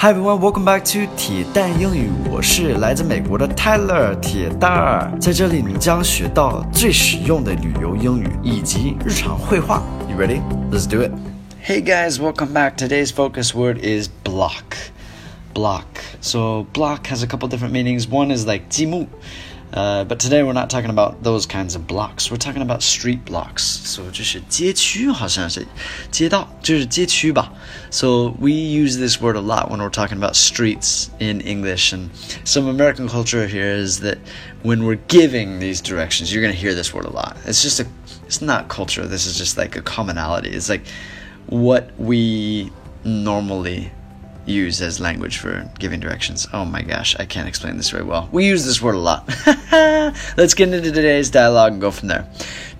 Hi everyone, welcome back to 铁蛋英语。我是来自美国的 Tyler 铁蛋儿，在这里你将学到最实用的旅游英语以及日常会话。You ready? Let's do it. Hey guys, welcome back. Today's focus word is block. Block. So block has a couple different meanings. One is like 积木 uh, but today we're not talking about those kinds of blocks. We're talking about street blocks. So 就是街区，好像是街道，就是街区吧。So we use this word a lot when we're talking about streets in English. And some American culture here is that when we're giving these directions, you're going to hear this word a lot. It's just a, it's not culture. This is just like a commonality. It's like what we normally use as language for giving directions. Oh my gosh, I can't explain this very well. We use this word a lot. Let's get into today's dialogue and go from there.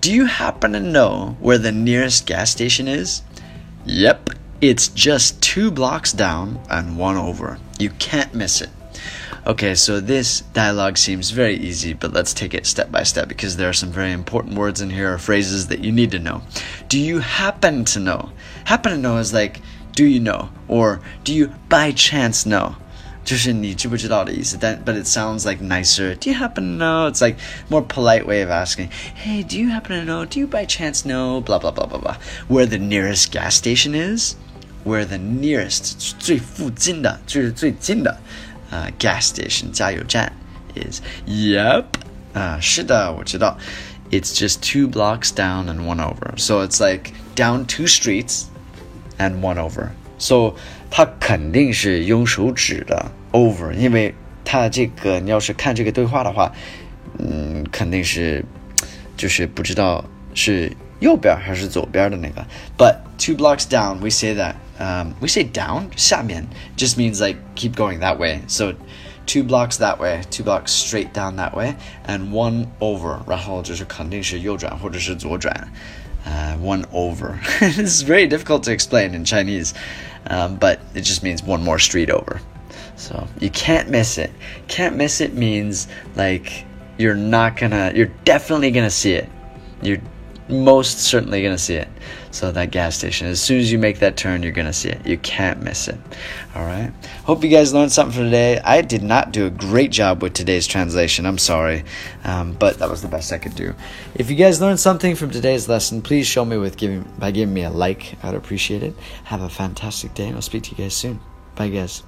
Do you happen to know where the nearest gas station is? Yep, it's just two blocks down and one over. You can't miss it. Okay, so this dialogue seems very easy, but let's take it step by step because there are some very important words in here or phrases that you need to know. Do you happen to know? Happen to know is like do you know or do you by chance know 就是你知不知道的意思，但 but it sounds like nicer. Do you happen to know? It's like more polite way of asking. Hey, do you happen to know? Do you by chance know? Blah blah blah blah blah. Where the nearest gas station is? Where the nearest 最附近的就是最近的啊、uh, gas station 加油站 is? Yep. 啊、uh,，是的，我知道。It's just two blocks down and one over. So it's like down two streets and one over. So 它肯定是用手指的 over，因为它这个你要是看这个对话的话，嗯，肯定是就是不知道是右边还是左边的那个。But two blocks down, we say that um, we say down 下面 just means like keep going that way. So two blocks that way, two blocks straight down that way, and one over，然后就是肯定是右转或者是左转。 Uh, one over. this is very difficult to explain in Chinese, um, but it just means one more street over. So you can't miss it. Can't miss it means like you're not gonna, you're definitely gonna see it. You're most certainly gonna see it. So that gas station, as soon as you make that turn, you're gonna see it. You can't miss it. All right. Hope you guys learned something for today. I did not do a great job with today's translation. I'm sorry, um, but that was the best I could do. If you guys learned something from today's lesson, please show me with giving by giving me a like. I'd appreciate it. Have a fantastic day. I'll speak to you guys soon. Bye, guys.